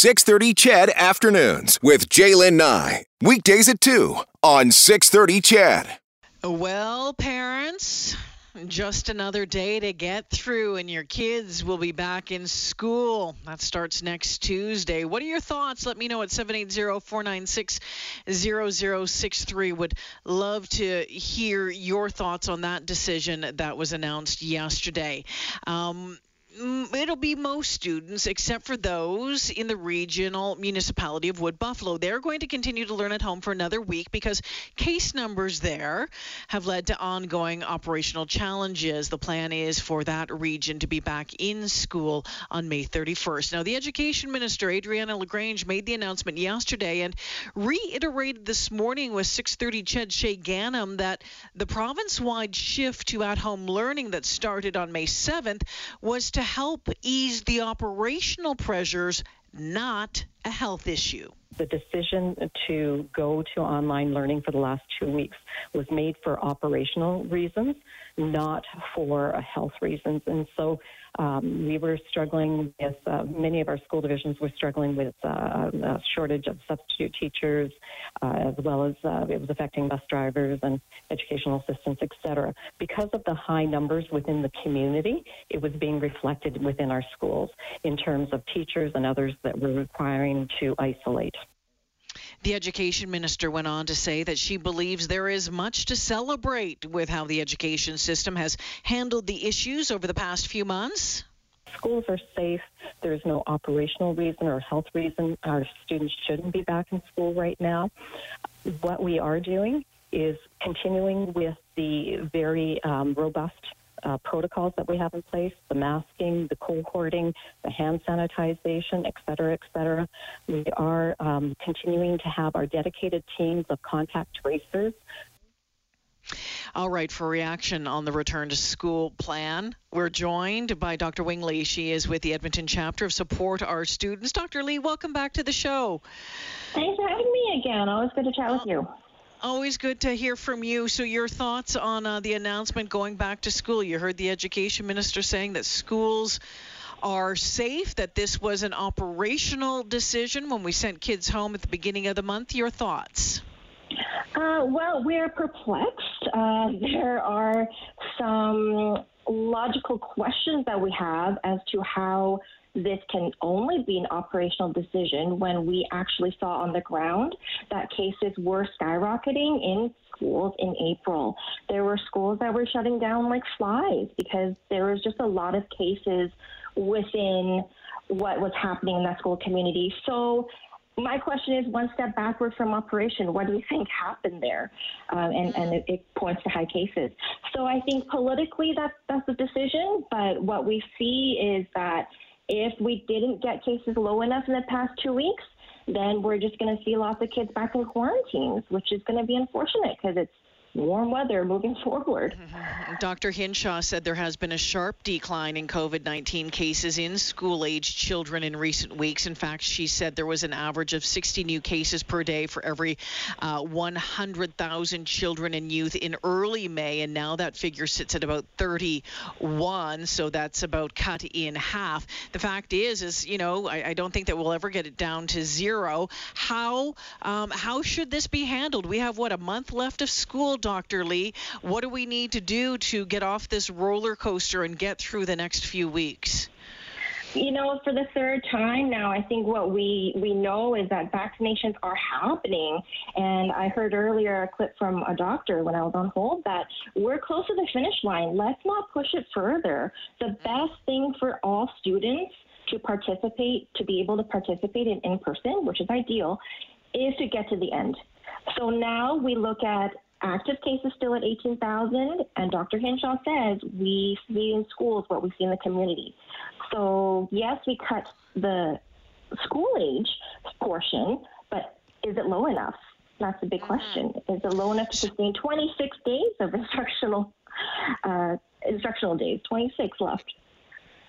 630 CHED Afternoons with Jaylen Nye. Weekdays at 2 on 630 CHED. Well, parents, just another day to get through, and your kids will be back in school. That starts next Tuesday. What are your thoughts? Let me know at 780 496 0063. Would love to hear your thoughts on that decision that was announced yesterday. Um, it'll be most students except for those in the regional municipality of Wood Buffalo. They're going to continue to learn at home for another week because case numbers there have led to ongoing operational challenges. The plan is for that region to be back in school on May 31st. Now, the Education Minister Adriana LaGrange made the announcement yesterday and reiterated this morning with 6:30 CHED Shay Ganam that the province-wide shift to at-home learning that started on May 7th was to help ease the operational pressures, not a health issue. The decision to go to online learning for the last two weeks was made for operational reasons, not for health reasons. And so um, we were struggling with, uh, many of our school divisions were struggling with uh, a shortage of substitute teachers, uh, as well as uh, it was affecting bus drivers and educational assistants, et cetera. Because of the high numbers within the community, it was being reflected within our schools in terms of teachers and others that were requiring to isolate. The education minister went on to say that she believes there is much to celebrate with how the education system has handled the issues over the past few months. Schools are safe. There's no operational reason or health reason our students shouldn't be back in school right now. What we are doing is continuing with the very um, robust uh, protocols that we have in place, the masking, the cohorting, the hand sanitization, et cetera, et cetera. We are um, continuing to have our dedicated teams of contact tracers. All right, for reaction on the return to school plan, we're joined by Dr. Wing Lee. She is with the Edmonton chapter of Support Our Students. Dr. Lee, welcome back to the show. Thanks for having me again. Always good to chat with you. Always good to hear from you. So, your thoughts on uh, the announcement going back to school? You heard the education minister saying that schools are safe, that this was an operational decision when we sent kids home at the beginning of the month. Your thoughts? Uh, well, we're perplexed. Uh, there are some logical questions that we have as to how this can only be an operational decision when we actually saw on the ground that cases were skyrocketing in schools in April. There were schools that were shutting down like flies because there was just a lot of cases within what was happening in that school community. So my question is one step backward from operation. What do we think happened there? Um, and and it, it, points to high cases. So I think politically that that's the decision, but what we see is that if we didn't get cases low enough in the past two weeks, then we're just going to see lots of kids back in quarantines, which is going to be unfortunate because it's warm weather moving forward. Dr. Hinshaw said there has been a sharp decline in COVID 19 cases in school aged children in recent weeks. In fact, she said there was an average of 60 new cases per day for every uh, 100,000 children and youth in early May, and now that figure sits at about 31. So that's about cut in half. The fact is, is you know, I, I don't think that we'll ever get it down to zero. How um, how should this be handled? We have what a month left of school Dr. Lee. What do we need to do to get off this roller coaster and get through the next few weeks? You know, for the third time now, I think what we we know is that vaccinations are happening. And I heard earlier a clip from a doctor when I was on hold that we're close to the finish line. Let's not push it further. The best thing for all students to participate, to be able to participate in in person, which is ideal, is to get to the end. So now we look at active cases still at 18,000, and Dr. Hinshaw says we see in schools what we see in the community. So, yes, we cut the school age portion, but is it low enough? That's the big mm-hmm. question. Is it low enough to sustain 26 days of instructional uh, instructional days? 26 left.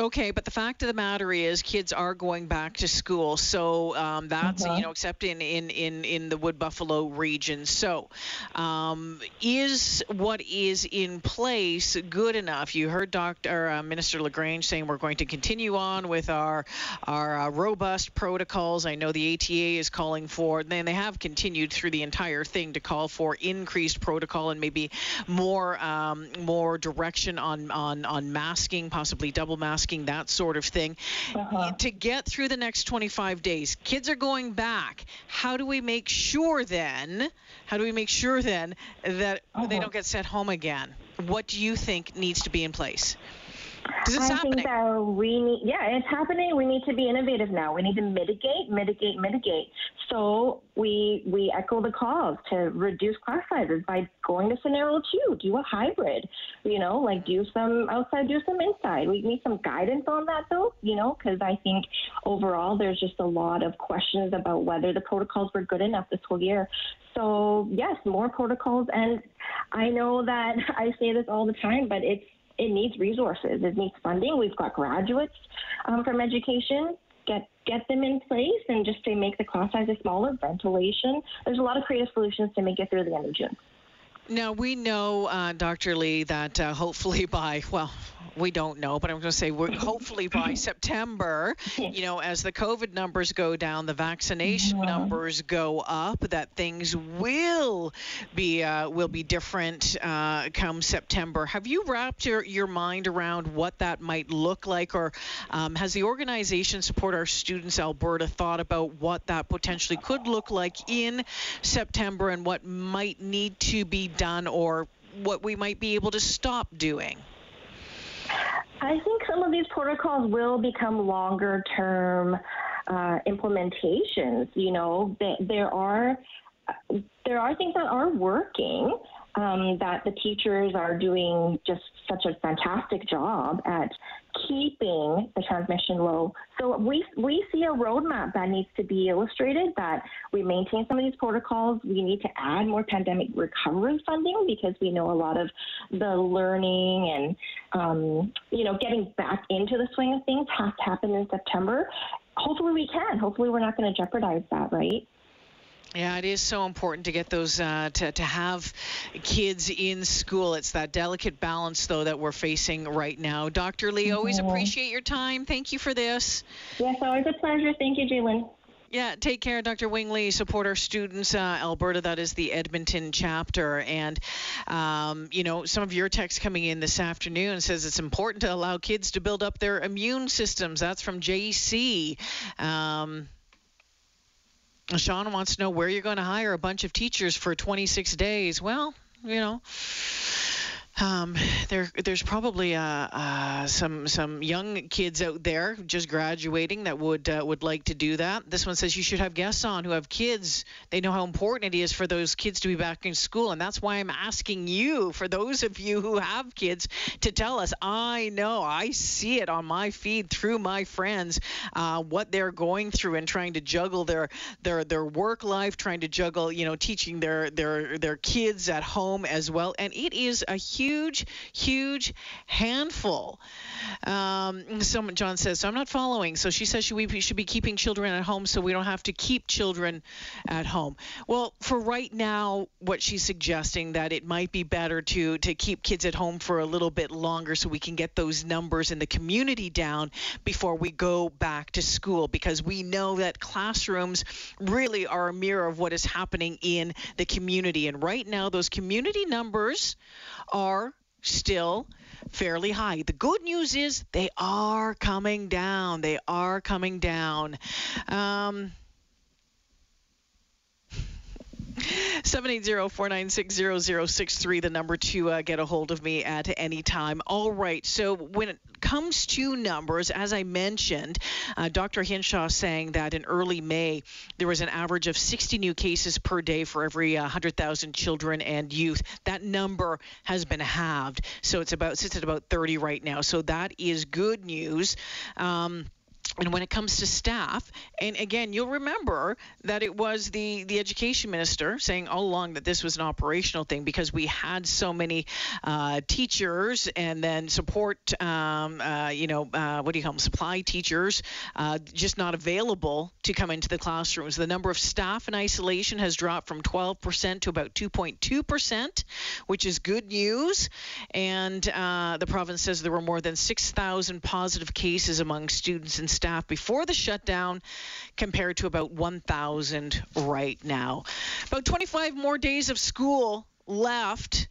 Okay, but the fact of the matter is, kids are going back to school. So um, that's Uh-huh. you know, except in in in in the Wood Buffalo region. So, um, is what is in place good enough? You heard Dr. Uh, Minister LaGrange saying we're going to continue on with our our uh, robust protocols. I know the ATA is calling for, and they have continued through the entire thing to call for increased protocol and maybe more um, more direction on on on masking, possibly double masking, that sort of thing. Uh-huh. To get through the next 25 days, kids are going back. How do we make sure then? How do we make sure then that they Uh-huh. don't get sent home again? What do you think needs to be in place? Because it's I happening. think that we need, yeah, it's happening. We need to be innovative now. We need to mitigate, mitigate, mitigate. So we we echo the calls to reduce class sizes by going to scenario two, do a hybrid, you know, like do some outside, do some inside. We need some guidance on that though, you know, because I think overall there's just a lot of questions about whether the protocols were good enough this whole year. So yes, more protocols, and I know that I say this all the time, but it's it needs resources. It needs funding. We've got graduates um, from education. Get get them in place and just to make the class sizes smaller. Ventilation. There's a lot of creative solutions to make it through the end of June. Now we know, uh, Dr. Lee, that uh, hopefully by well, we don't know, but I'm going to say we're, hopefully by September, you know, as the COVID numbers go down, the vaccination numbers go up, that things will be uh, will be different uh, come September. Have you wrapped your, your mind around what that might look like, or um, has the organization Support Our Students Alberta thought about what that potentially could look like in September and what might need to be done, or what we might be able to stop doing? I think some of these protocols will become longer term uh, implementations. You know, there are there are things that are working. Um, that the teachers are doing just such a fantastic job at keeping the transmission low. So we we see a roadmap that needs to be illustrated. That we maintain some of these protocols. We need to add more pandemic recovery funding because we know a lot of the learning and um, you know getting back into the swing of things has to happen in September. Hopefully we can. Hopefully we're not going to jeopardize that, right? Yeah, it is so important to get those uh, to to have kids in school. It's that delicate balance though that we're facing right now. Dr. Lee, always Mhm. appreciate your time. Thank you for this. Yes, always a pleasure. Thank you, Jalen. Yeah, take care, Dr. Wing Lee. Support our students, uh, Alberta. That is the Edmonton chapter. And, um, you know, some of your text coming in this afternoon says it's important to allow kids to build up their immune systems. That's from JC. Um, Sean wants to know where you're going to hire a bunch of teachers for 26 days. Well, you know. Um, there, there's probably uh, uh, some some young kids out there just graduating that would uh, would like to do that. This one says you should have guests on who have kids. They know how important it is for those kids to be back in school, and that's why I'm asking you, for those of you who have kids, to tell us. I know, I see it on my feed through my friends, uh, what they're going through and trying to juggle their their their work life, trying to juggle, you know, teaching their their their kids at home as well, and it is a huge huge, huge handful. Um, someone John says, so I'm not following. So she says we should be keeping children at home so we don't have to keep children at home. Well, for right now, what she's suggesting that it might be better to to keep kids at home for a little bit longer so we can get those numbers in the community down before we go back to school because we know that classrooms really are a mirror of what is happening in the community. And right now, those community numbers are still fairly high. The good news is they are coming down. They are coming down. Um, 780-496-0063, the number to uh, get a hold of me at any time. All right, so when it comes to numbers, as I mentioned, uh, Dr. Hinshaw saying that in early May, there was an average of 60 new cases per day for every uh, 100,000 children and youth. That number has been halved, so it's about sits at about 30 right now. So that is good news. Um, and when it comes to staff, and again, you'll remember that it was the, the education minister saying all along that this was an operational thing because we had so many uh, teachers and then support, um, uh, you know, uh, what do you call them, supply teachers, uh, just not available to come into the classrooms. The number of staff in isolation has dropped from 12% to about 2.2%, which is good news. And uh, the province says there were more than 6,000 positive cases among students and staff before the shutdown compared to about 1,000 right now. About 25 more days of school left